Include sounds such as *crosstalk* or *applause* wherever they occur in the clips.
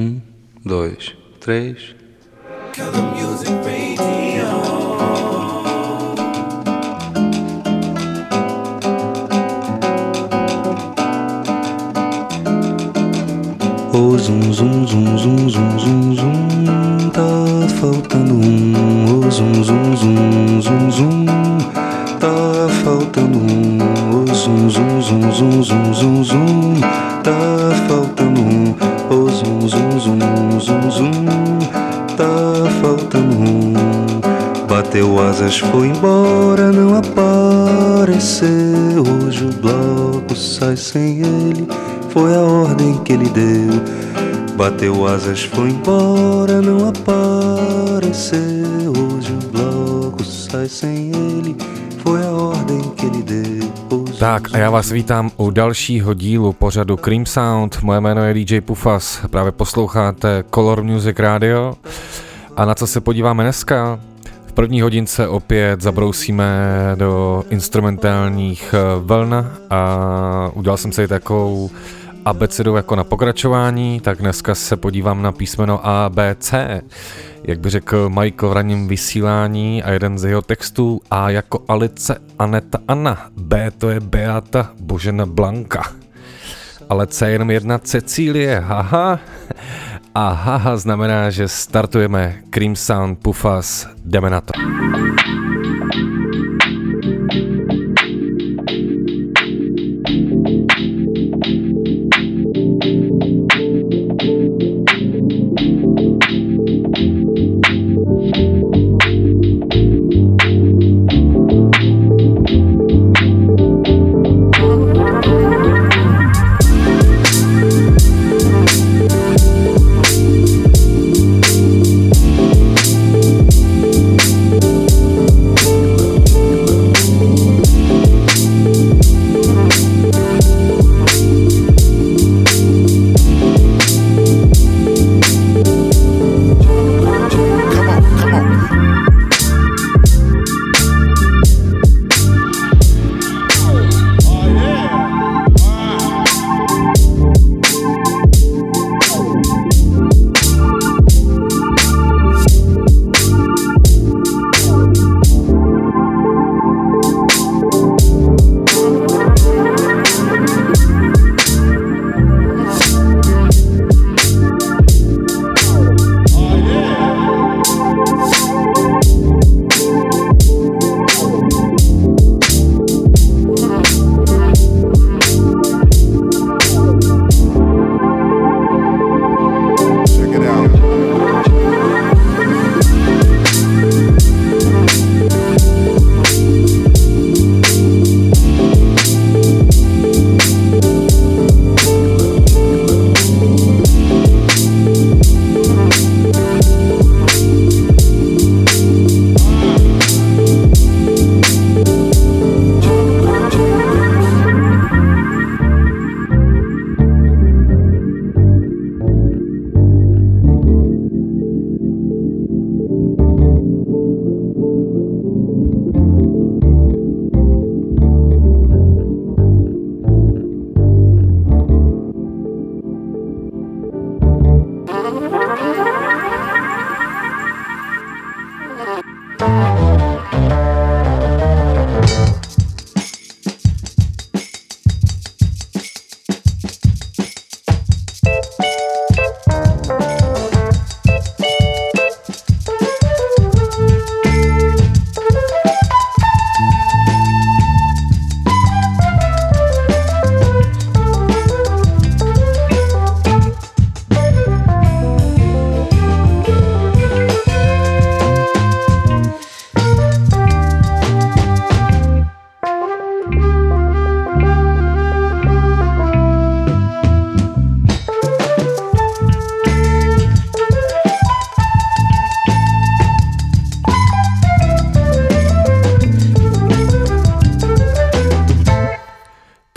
Um, dois, três. Oh, zum, zum, zum, zum, zum, zum, zum, tá faltando um. Oh, zum, zum, zum, zum, zum, tá faltando um. Oh, zum, zum, zum, zum, zum, zum, Bateu asas, foi embora, não apareceu. Hoje o bloco sai sem ele foi a ordem que ele deu. Bateu asas, foi embora, não apareceu. Hoje o bloco sai sem ele, foi a ordem que ele deu. Tak a já vás vítám u dalšího dílu pořadu Cream Sound. Moje jméno je DJ Pufas, právě posloucháte Color Music Radio. A na co se podíváme dneska? První hodince opět zabrousíme do instrumentálních eh, vln a udělal jsem si takovou abecedou jako na pokračování, tak dneska se podívám na písmeno A, B, C. Jak by řekl Michael v ranním vysílání a jeden z jeho textů A jako Alice, Aneta, Anna. B to je Beata, Božena Blanka. Ale C je jenom jedna Cecílie, haha. A haha znamená, že startujeme Cream Sound Pufas, jdeme na to.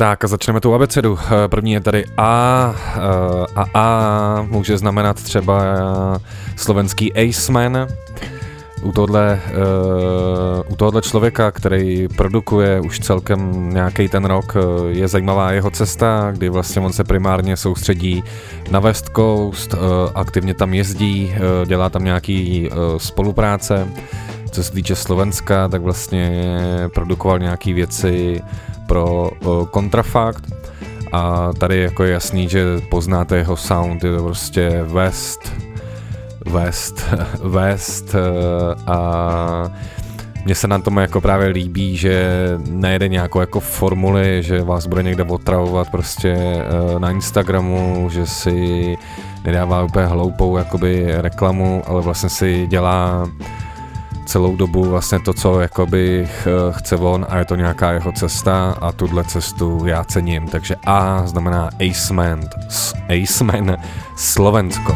Tak a začneme tu abecedu. Eh, první je tady A eh, a A může znamenat třeba slovenský Aceman u tohle, uh, u tohle člověka, který produkuje už celkem nějaký ten rok, je zajímavá jeho cesta, kdy vlastně on se primárně soustředí na West Coast, aktivně tam jezdí, dělá tam nějaký spolupráce. Co se týče Slovenska, tak vlastně produkoval nějaké věci pro Kontrafakt. A tady jako je jasný, že poznáte jeho sound, je to prostě West, West, *laughs* West eh, a mně se na tom jako právě líbí, že nejde nějakou jako formuli, že vás bude někde otravovat prostě eh, na Instagramu, že si nedává úplně hloupou jakoby reklamu, ale vlastně si dělá celou dobu vlastně to, co jakoby chce on a je to nějaká jeho cesta a tuhle cestu já cením. Takže A znamená Aceman, Aceman Slovensko.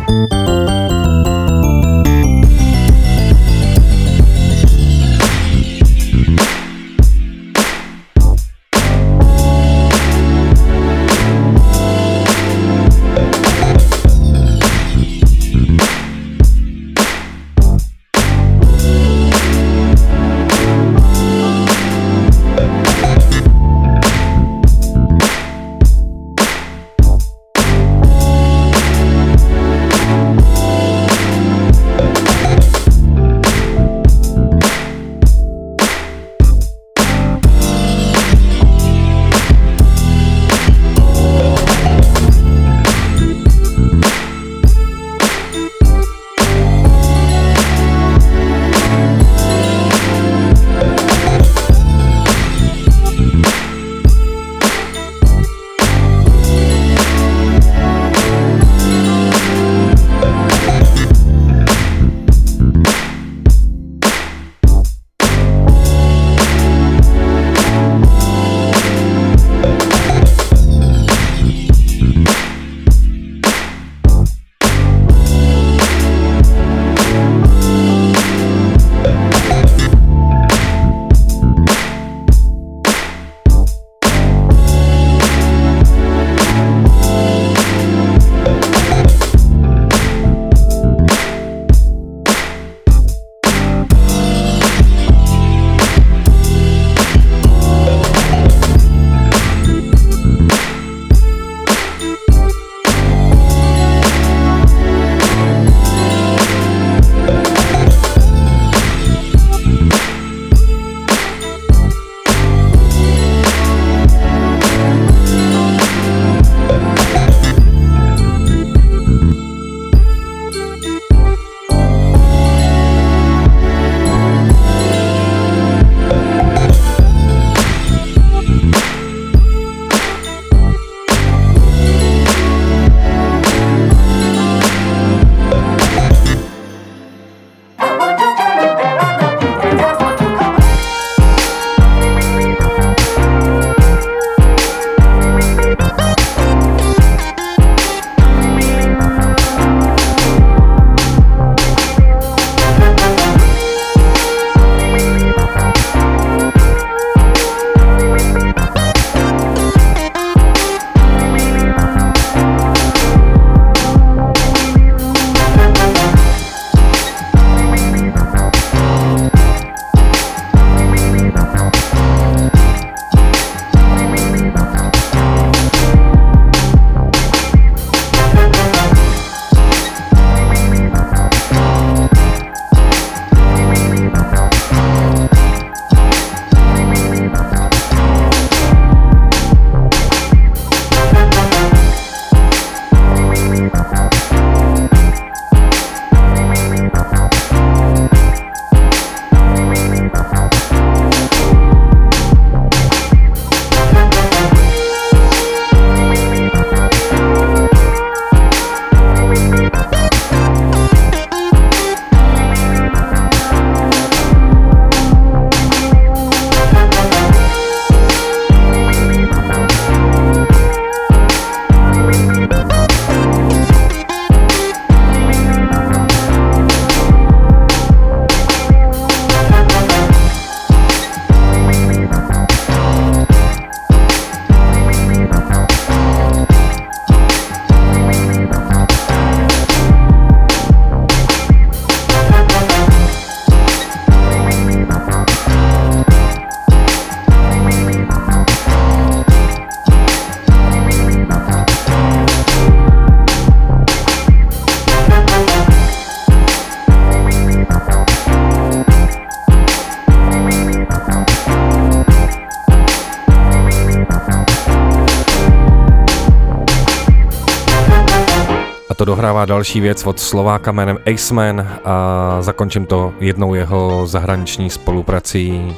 Dohrává další věc od Slováka jménem Aceman a zakončím to jednou jeho zahraniční spoluprací.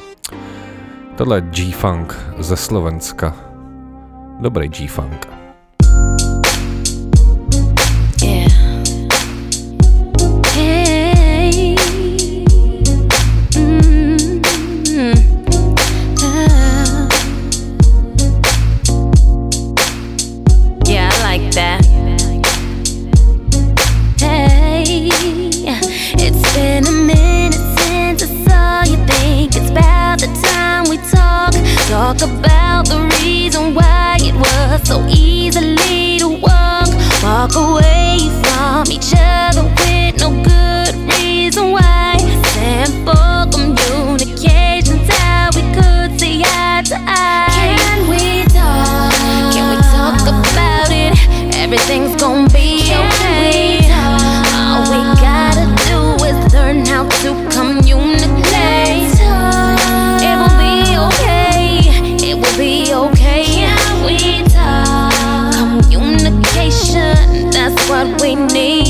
Tohle je G-Funk ze Slovenska. Dobrý G-Funk. Gonna be okay. All we gotta do is learn how to communicate. It will be okay. It will be okay. Can we talk? Communication, that's what we need.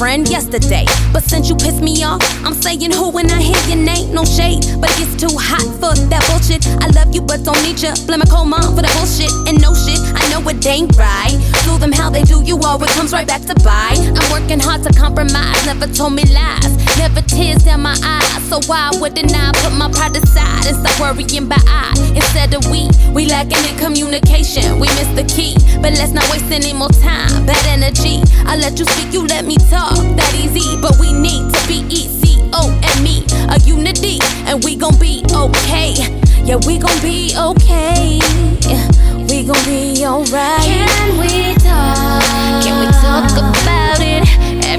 Friend yesterday. But since you pissed me off, I'm saying who when I hear your name. No shade, but it gets too hot for that bullshit. I love you, but don't need you. Blame my cold mom for the bullshit and no shit. I know it ain't right. Do them how they do you, all it comes right back to bite. I'm working hard to compromise, never told me lies. Never tears down my eyes. So why wouldn't I put my pride aside and stop worrying about I? Instead of we, we lacking in communication. We miss the key, but let's not waste any more time. Bad energy. I let you speak, you let me talk. That easy, but we need to be ECO and me, a unity, and we gon' be okay. Yeah, we gon' be okay. We gon' be alright. Can we talk? Can we talk about?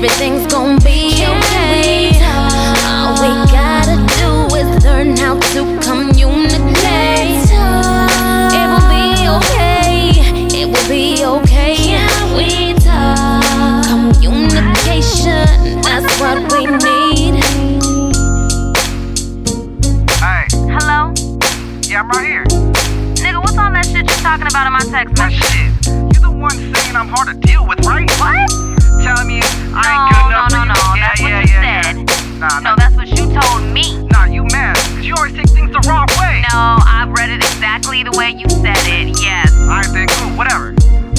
Everything's gonna be okay. All we gotta do is learn how to communicate. It will be okay. It will be okay. Can we talk? Communication, that's what we need. Hey, Hello? yeah, I'm right here. Nigga, what's all that shit you're talking about in my text That message? shit. You're the one saying I'm hard to deal with, right? What? Telling me I No, ain't good no, enough no, you. no. Yeah, That's what you yeah, said. yeah. Nah, No, nah, that's what you told me. nah, you mad. Cause you always take things the wrong way. No, I read it exactly the way you said it. Yes. Alright then, cool, whatever.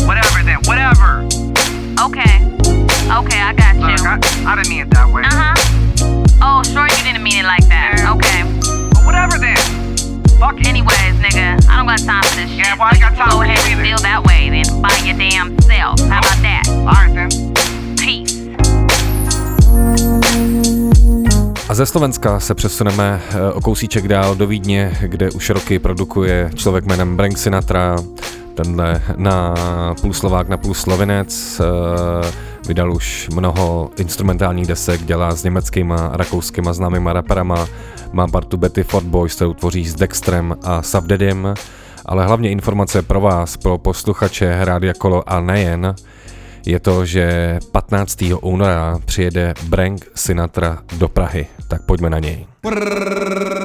Whatever then, whatever. Okay. Okay, I got you. Look, I, I didn't mean it that way. Uh huh. Oh, sure you didn't mean it like that. Yeah. Okay. But whatever then. Fuck it. Anyways, nigga, I don't got time for this shit. Yeah, well, I so got you time go for you ahead and either. feel that way then by your damn self. How about that? Alright then. A ze Slovenska se přesuneme eh, o kousíček dál do Vídně, kde už roky produkuje člověk jménem Brank Sinatra, tenhle na půl Slovák, na půl Slovinec, eh, vydal už mnoho instrumentálních desek, dělá s německýma, rakouskýma známýma raperama, má partu Betty Ford Boys, kterou tvoří s Dextrem a Savdedim, ale hlavně informace pro vás, pro posluchače Rádia Kolo a nejen, je to, že 15. února přijede Brank Sinatra do Prahy. Tak pojďme na něj. The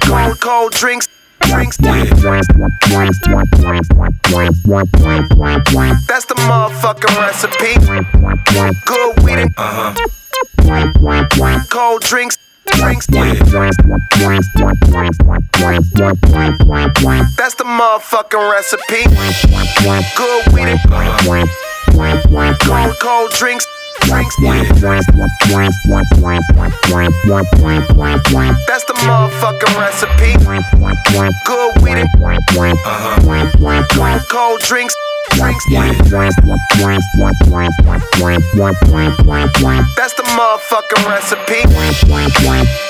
Cold, cold drinks. Drinks. That's the motherfucking recipe. Good weed and uh-huh. cold drinks. Drinks. That's the motherfucking recipe. Good weed and cold, cold drinks. Drinks. That's the motherfucking recipe. Good weed uh-huh. cold, cold drinks. Drinks. That's the motherfucking recipe.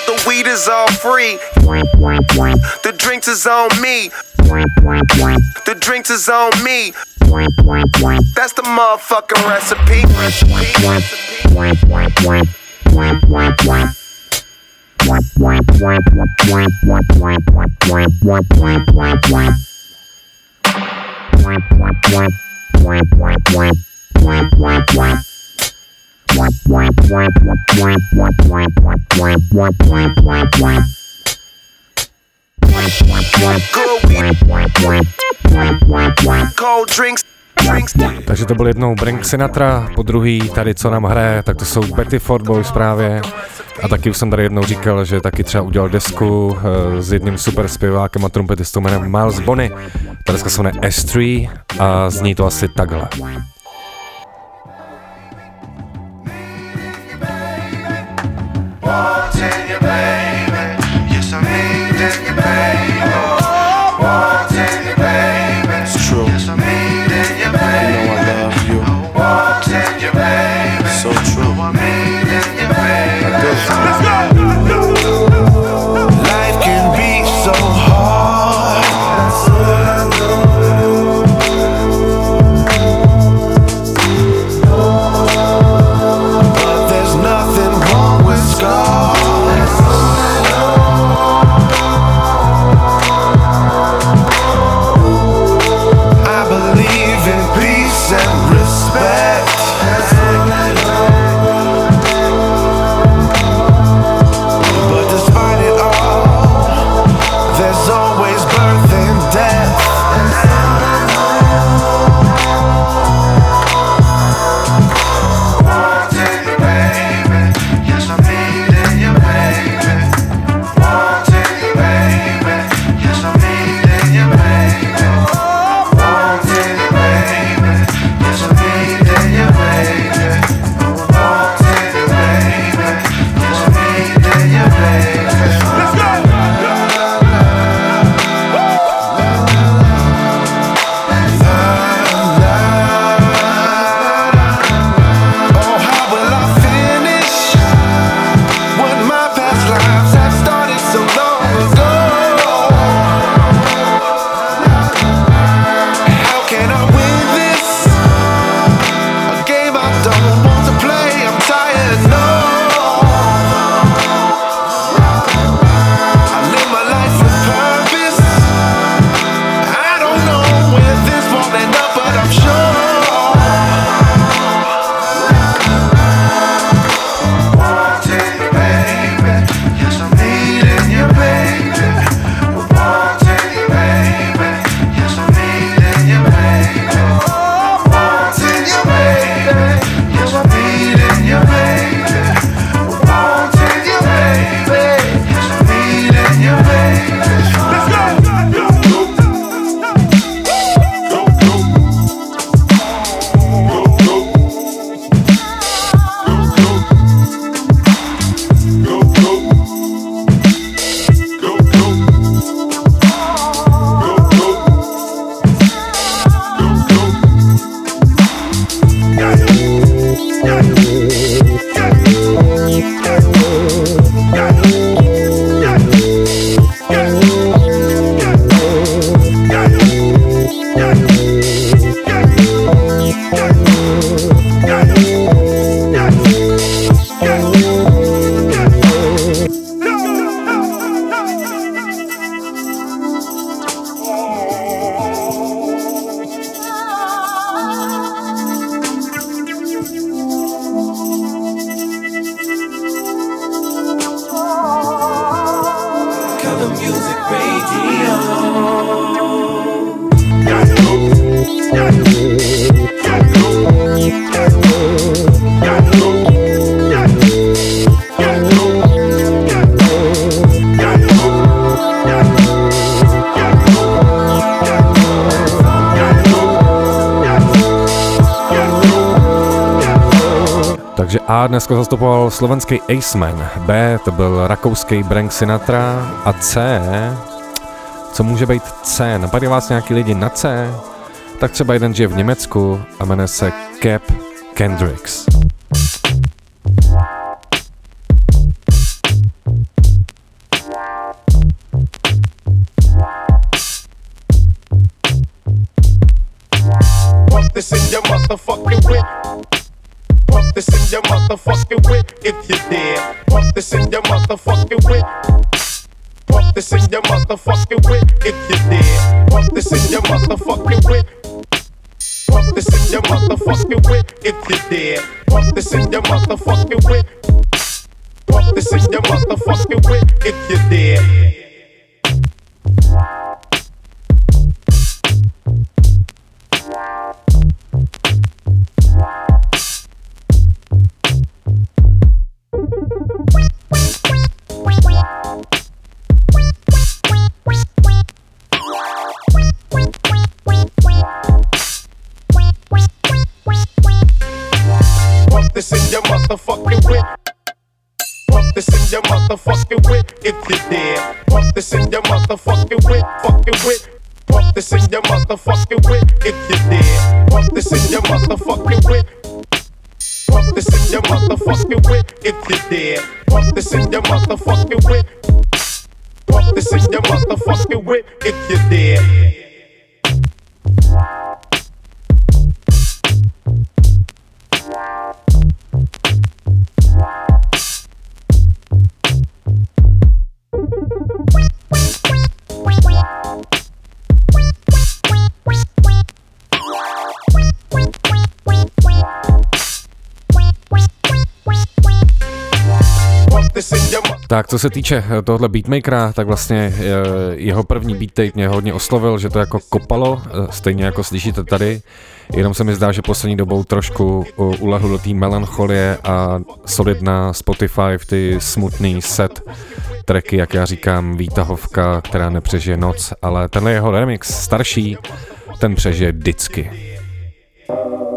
The weed is all free. The drinks is on me. The drinks is on me. That's the motherfucking recipe. Good *laughs* Takže to byl jednou Brank Sinatra, po druhý tady co nám hraje, tak to jsou Betty Ford Boys právě. A taky už jsem tady jednou říkal, že taky třeba udělal desku eh, s jedním super zpěvákem a trumpetistou jménem Miles Bonny. Ta deska se jmenuje S3 a zní to asi takhle. Wanting Dneska zastupoval slovenský Aceman. B to byl rakouský Brank Sinatra. A C, co může být C? Napadly vás nějaký lidi na C? Tak třeba jeden žije v Německu a jmenuje se Cap Kendricks. this in your motherfucking whip. Pump this in your motherfucking whip if you dare. Pump this in your motherfucking whip. Pump this in your motherfucking whip if you dare. Pump this in your motherfucking whip. Pump this in your motherfucking whip if you dare. Pump this in your motherfucking whip. Pump this in your motherfucking whip if you dare. This in your motherfucking whip. Pump this in your motherfucking whip if you dare. Pump this in your motherfucking whip, fucking whip. Pump this in your motherfucking whip if you dare. Pump this in your motherfucking whip. Pump this in your motherfucking whip if you dare. Pump this in your motherfucking whip. Pump this in your motherfucking whip if you dare. Tak co se týče eh, tohle beatmakera, tak vlastně eh, jeho první beat mě hodně oslovil, že to jako kopalo, eh, stejně jako slyšíte tady. Jenom se mi zdá, že poslední dobou trošku ulehl do té melancholie a solid na Spotify v ty smutný set tracky, jak já říkám, výtahovka, která nepřežije noc, ale tenhle jeho remix, starší, ten přežije vždycky. you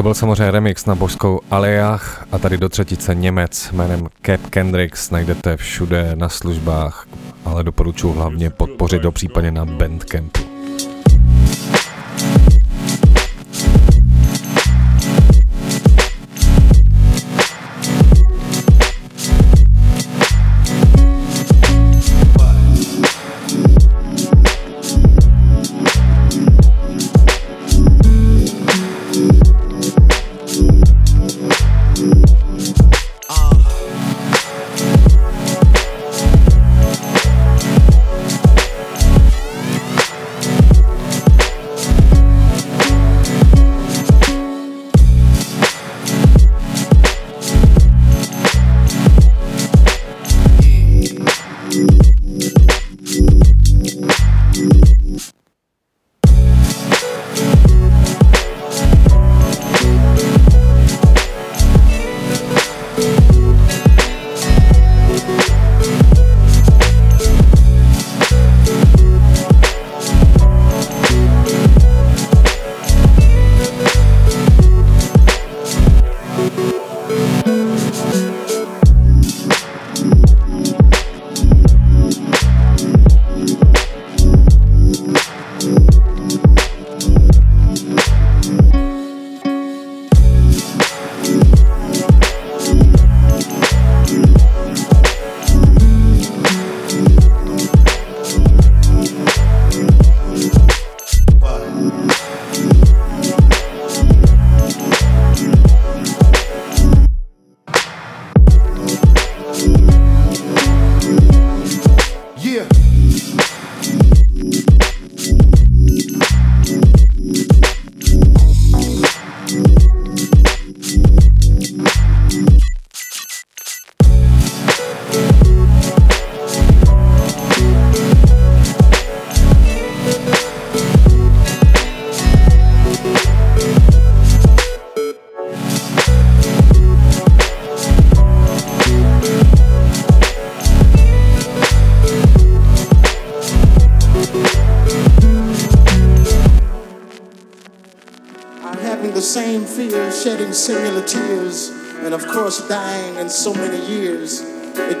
to byl samozřejmě remix na božskou Alejach a tady do třetice Němec jménem Cap Kendricks najdete všude na službách, ale doporučuji hlavně podpořit do případě na Bandcampu.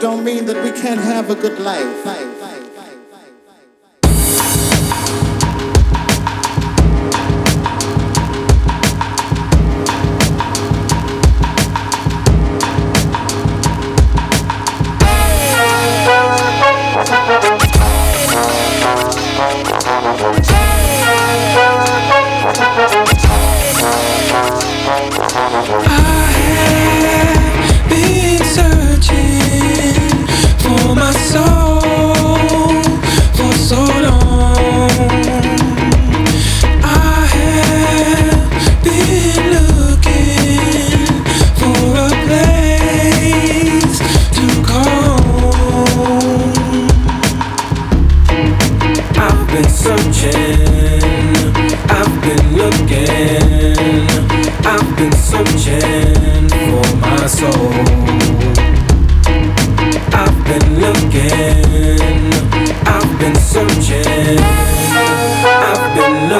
don't mean that we can't have a good life. life.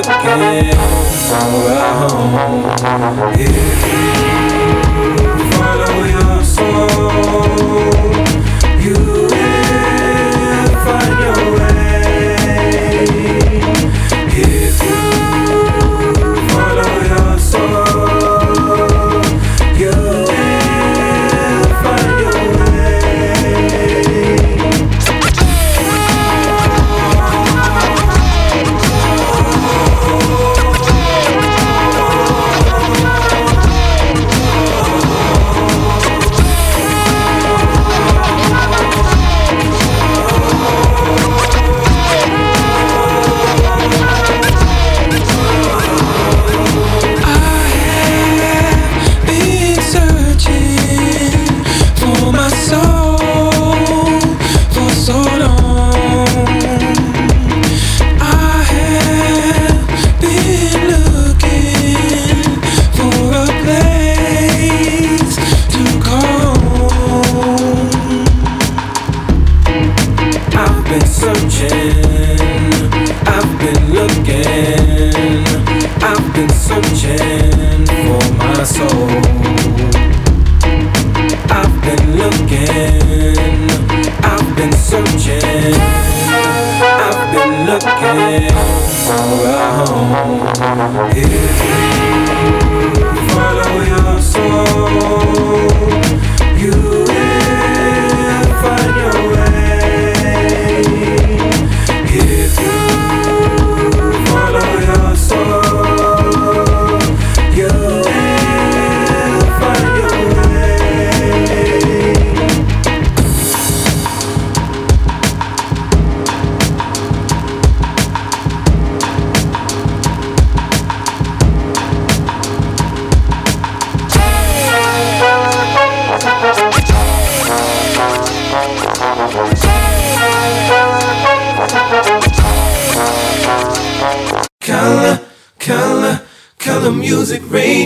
looking around. If follow your soul.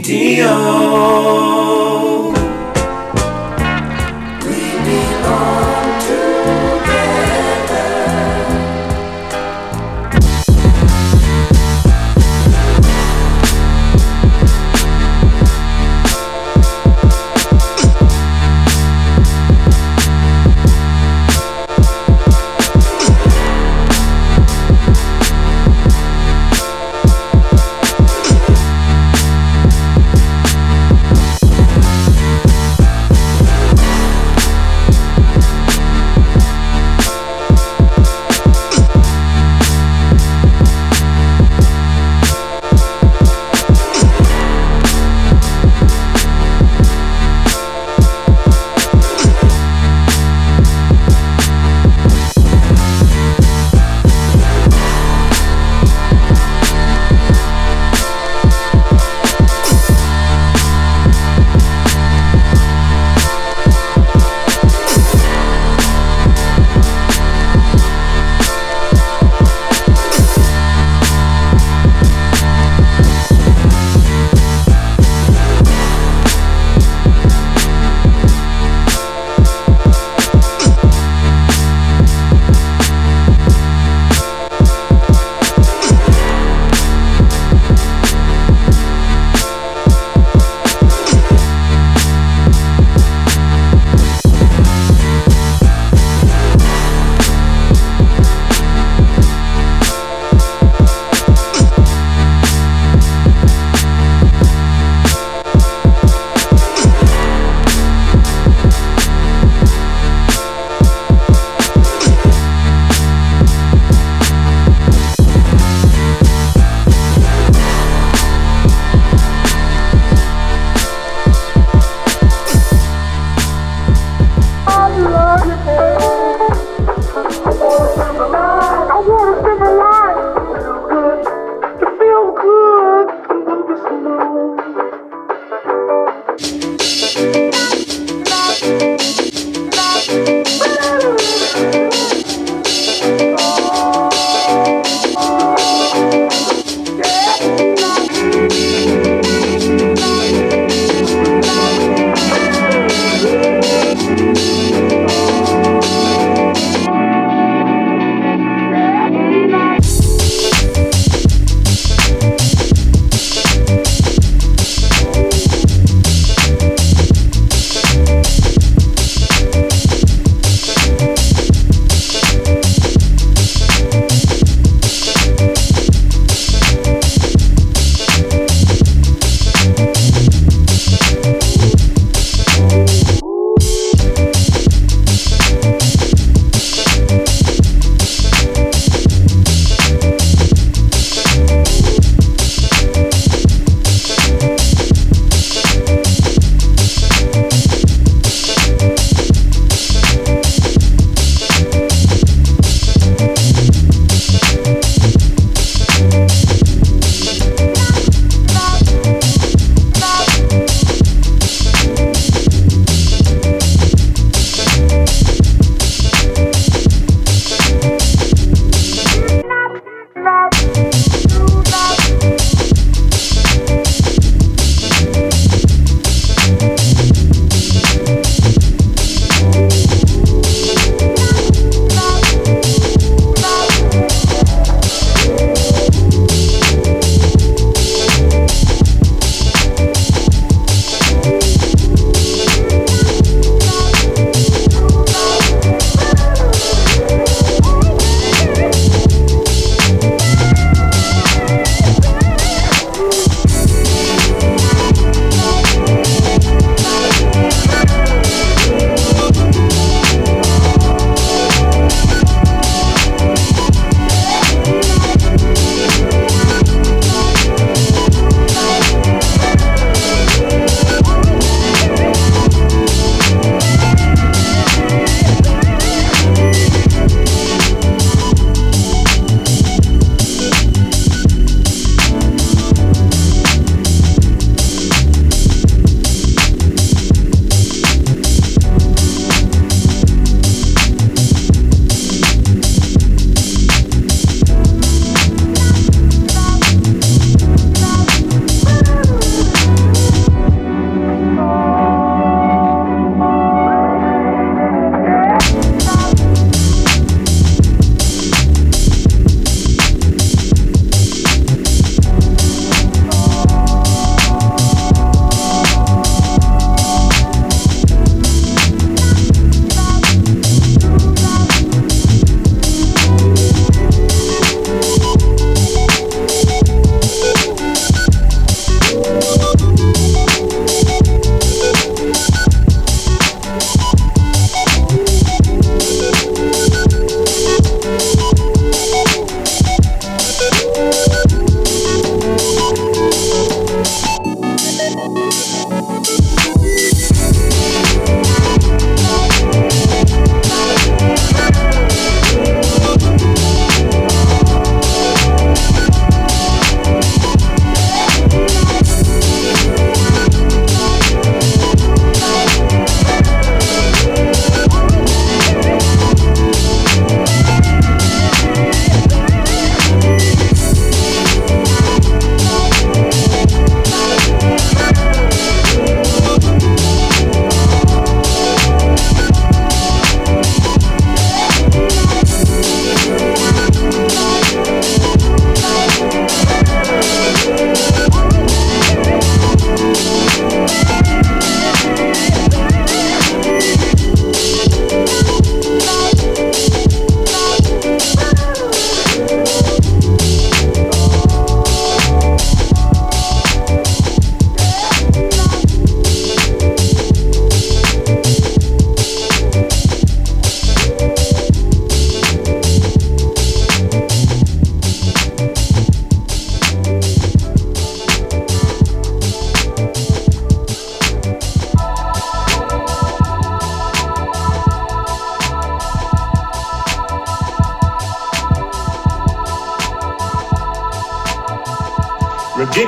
Radio.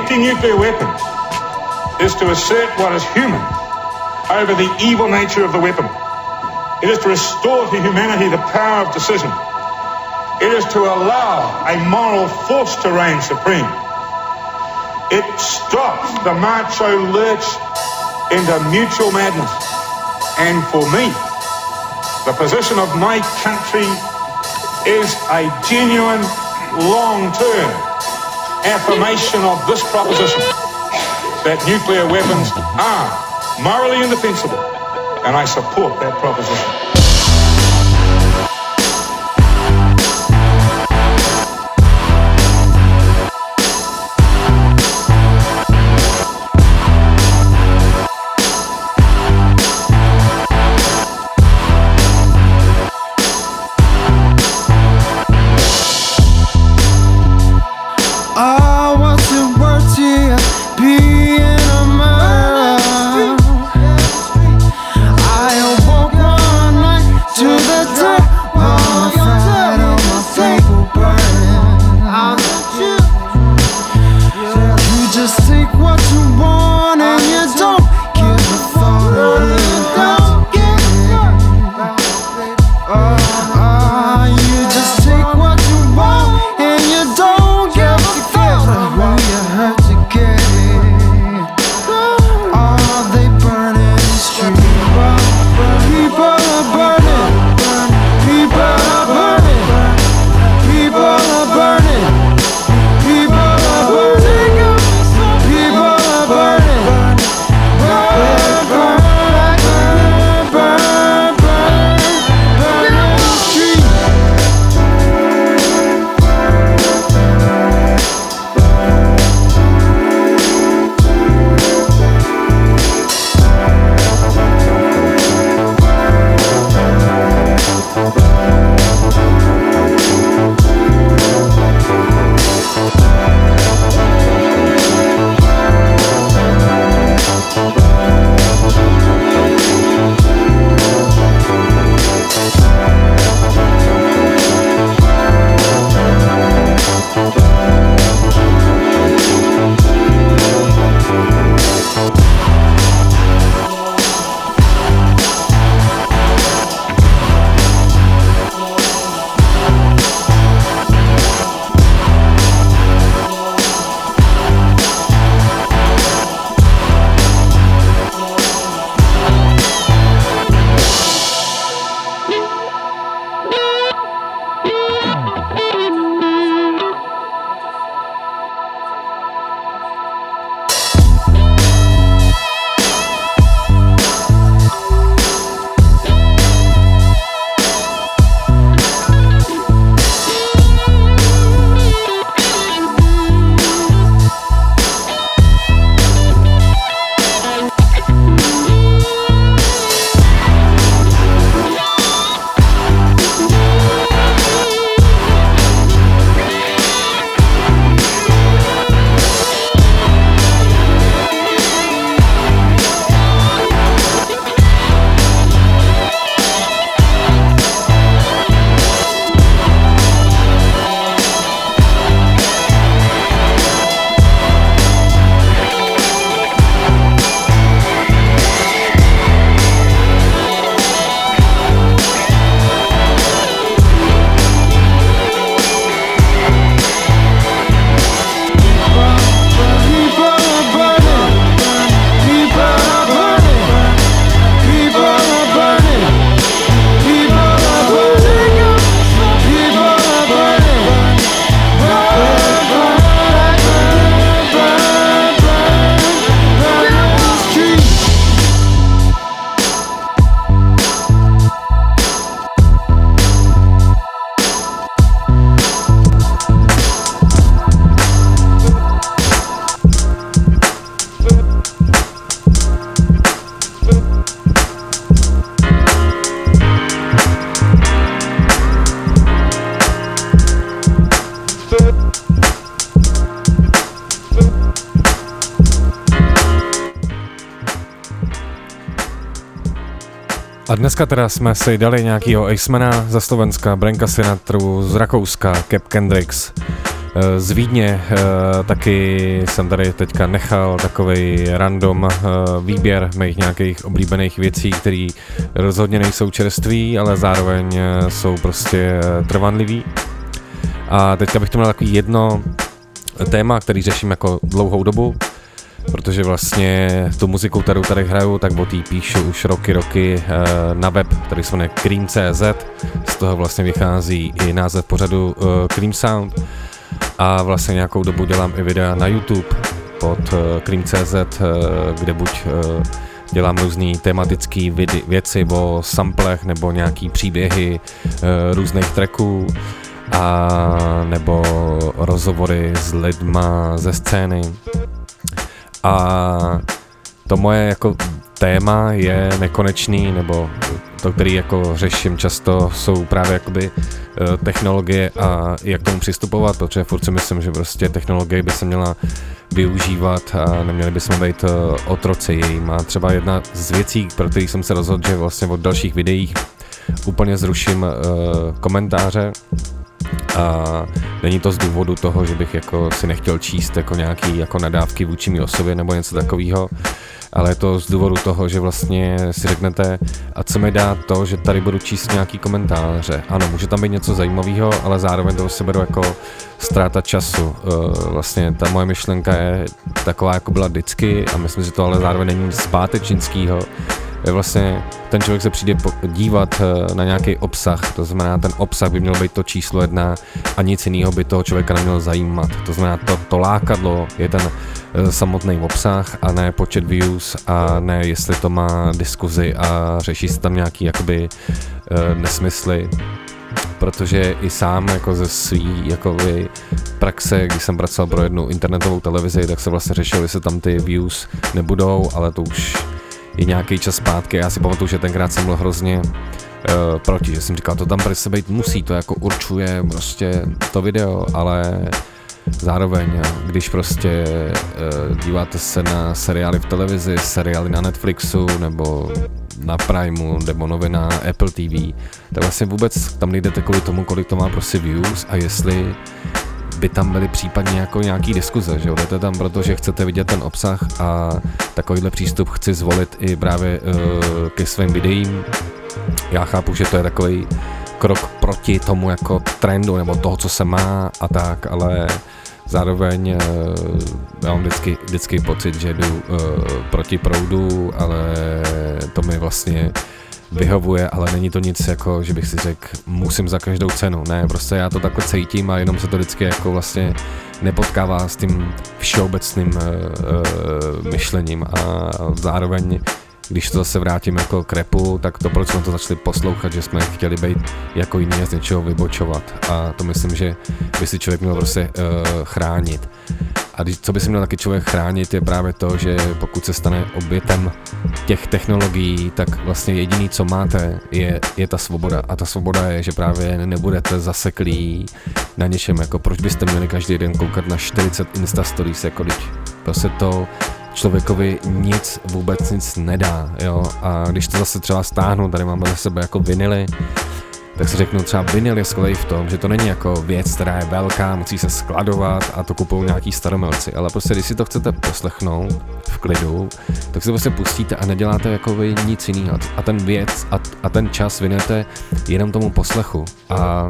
Rejecting nuclear weapons is to assert what is human over the evil nature of the weapon. It is to restore to humanity the power of decision. It is to allow a moral force to reign supreme. It stops the macho lurch into mutual madness. And for me, the position of my country is a genuine, long-term affirmation of this proposition that nuclear weapons are morally indefensible, and I support that proposition. Dneska teda jsme si dali nějakýho Acemana ze Slovenska, Branka Sinatru z Rakouska, Cap Kendricks, Eh, z Vídně eh, taky jsem tady teďka nechal takový random výběr mých nějakých oblíbených věcí, které rozhodně nejsou čerství, ale zároveň jsou prostě trvanlivý. A teďka bych to měl takový jedno téma, který řeším jako dlouhou dobu, protože vlastně tu muziku, kterou tady hraju, tak o té píšu už roky, roky eh, na web, který se jmenuje Cream.cz, z toho vlastně vychází i název pořadu eh, Cream Sound a vlastně nějakou dobu dělám i videa na YouTube pod eh, Cream.cz, kde buď dělám různé tematické věci o samplech nebo nějaký příběhy různých tracků a nebo rozhovory s lidma ze scény. A to moje jako téma je nekonečný, nebo to, který jako řeším často, jsou právě jakoby eh, technologie a jak tomu přistupovat, protože furt si myslím, že prostě technologie by se měla využívat a neměli bychom být eh, otroci jejím. A třeba jedna z věcí, pro který jsem se rozhodl, že vlastně od dalších videích úplně zruším uh, komentáře, a není to z důvodu toho, že bych jako si nechtěl číst jako nějaký jako nadávky vůči mý osobě nebo něco takového, ale je to z důvodu toho, že vlastně si řeknete, a co mi dá to, že tady budu číst nějaký komentáře. Ano, může tam být něco zajímavého, ale zároveň to si beru jako ztráta času. Uh, vlastně ta moje myšlenka je taková, jako byla vždycky a myslím, že to ale zároveň není zpátečnického, vlastně ten člověk se přijde dívat eh, na nějaký obsah, to znamená, ten obsah by měl být to číslo jedna a nic jiného by toho člověka nemělo zajímat. To znamená, to, to lákadlo je ten uh, samotný obsah a ne počet views a ne jestli to má diskuzi a řeší se tam nějaký jakoby uh, nesmysly protože i sám jako ze svý jakoby, praxe, když jsem pracoval pro jednu internetovou televizi, tak se vlastně řešilo, jestli tam ty views nebudou, ale to už i nějaký čas zpátky. Já si pamatuju, že tenkrát jsem byl hrozně uh, proti, že jsem říkal, to tam prostě být musí, to jako určuje prostě to video, ale zároveň, když prostě uh, díváte se na seriály v televizi, seriály na Netflixu nebo na Primeu nebo nově na Apple TV, tak vlastně vůbec tam nejdete kvůli tomu, kolik to má prostě views a jestli by tam byly případně jako nějaký diskuze, že? Jdete tam, protože chcete vidět ten obsah a takovýhle přístup chci zvolit i právě uh, ke svým videím. Já chápu, že to je takový krok proti tomu jako trendu nebo toho, co se má a tak, ale zároveň uh, já mám vždycky, vždycky pocit, že jdu uh, proti proudu, ale to mi vlastně vyhovuje, ale není to nic jako, že bych si řekl, musím za každou cenu. Ne, prostě já to takhle cítím a jenom se to vždycky jako vlastně nepotkává s tím všeobecným uh, myšlením a zároveň když to zase vrátím jako k repu, tak to proč jsme to začali poslouchat, že jsme chtěli být jako jiní a z něčeho vybočovat a to myslím, že by si člověk měl prostě uh, chránit. A co by si měl taky člověk chránit, je právě to, že pokud se stane obětem těch technologií, tak vlastně jediný, co máte, je, je ta svoboda. A ta svoboda je, že právě nebudete zaseklí na něčem, jako proč byste měli každý den koukat na 40 Insta Stories, jako když prostě to člověkovi nic, vůbec nic nedá, jo. A když to zase třeba stáhnu, tady máme za sebe jako vinily, tak si řeknu třeba vinyl je skvělý v tom, že to není jako věc, která je velká, musí se skladovat a to kupují nějaký staromelci, ale prostě když si to chcete poslechnout v klidu, tak si prostě pustíte a neděláte jako vy nic jiného a ten věc a, a ten čas věnujete jenom tomu poslechu a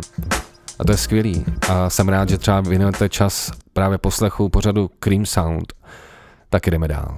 a to je skvělý. A jsem rád, že třeba věnujete čas právě poslechu pořadu Cream Sound. Tak jdeme dál.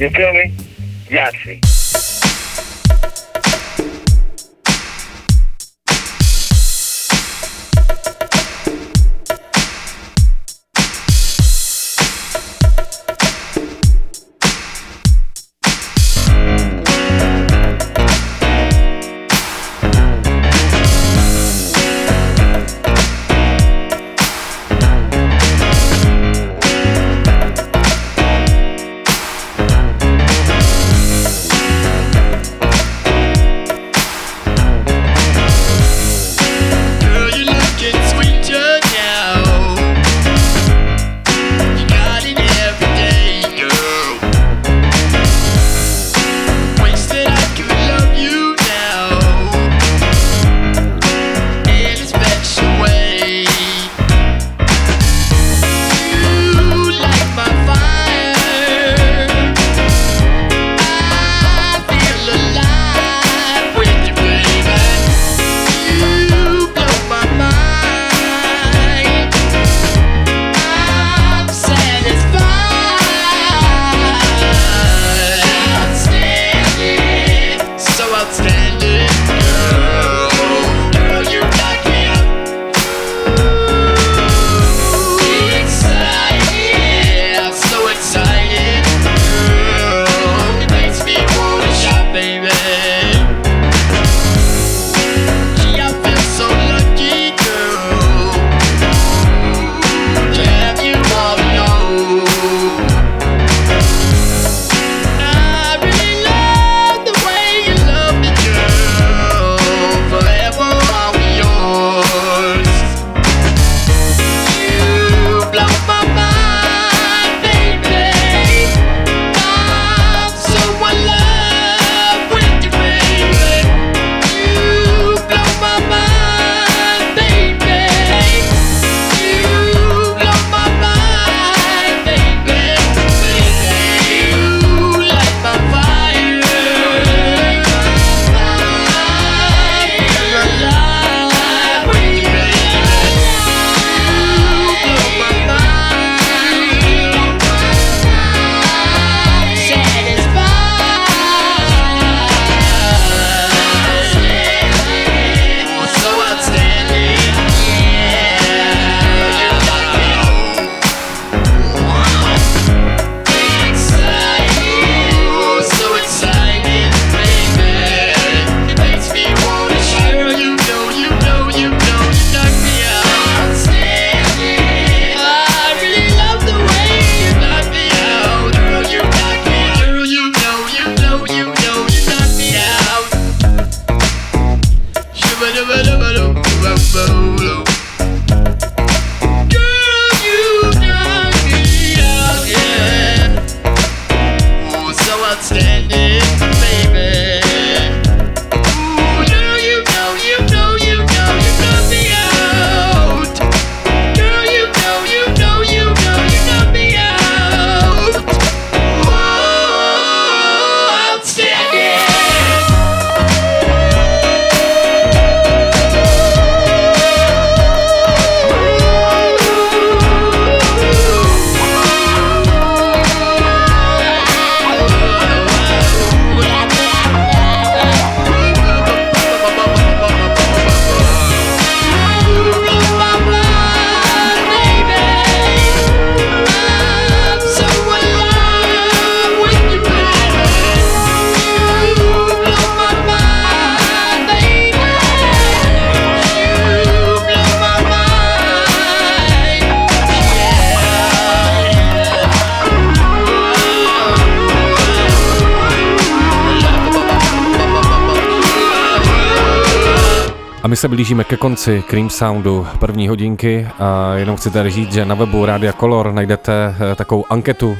You feel me? Yahtzee. Se blížíme ke konci Cream Soundu první hodinky a jenom chci tady říct, že na webu Rádia Color najdete eh, takovou anketu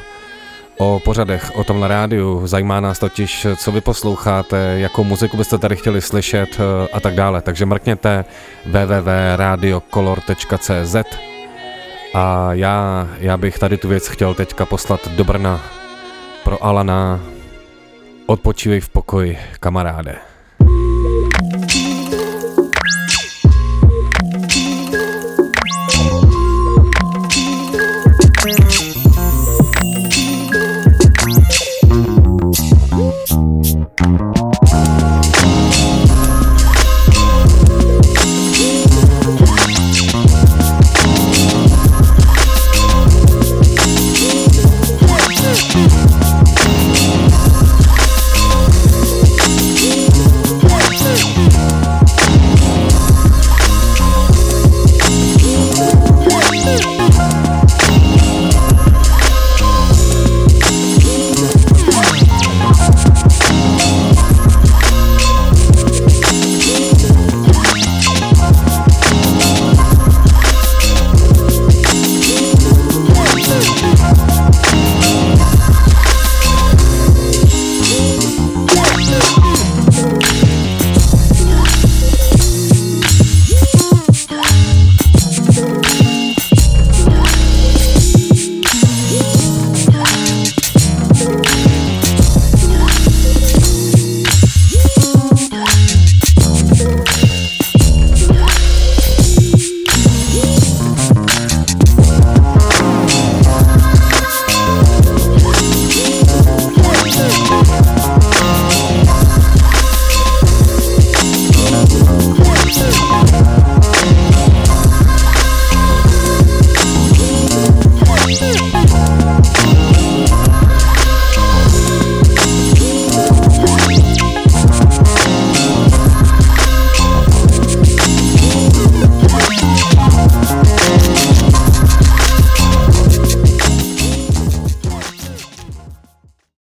o pořadech o tomhle rádiu. Zajímá nás totiž, co vy posloucháte, jakou muziku byste tady chtěli slyšet eh, a tak dále. Takže mrkněte www.radiocolor.cz a já, já bych tady tu věc chtěl teďka poslat do Brna pro Alana. Odpočívej v pokoji, kamaráde.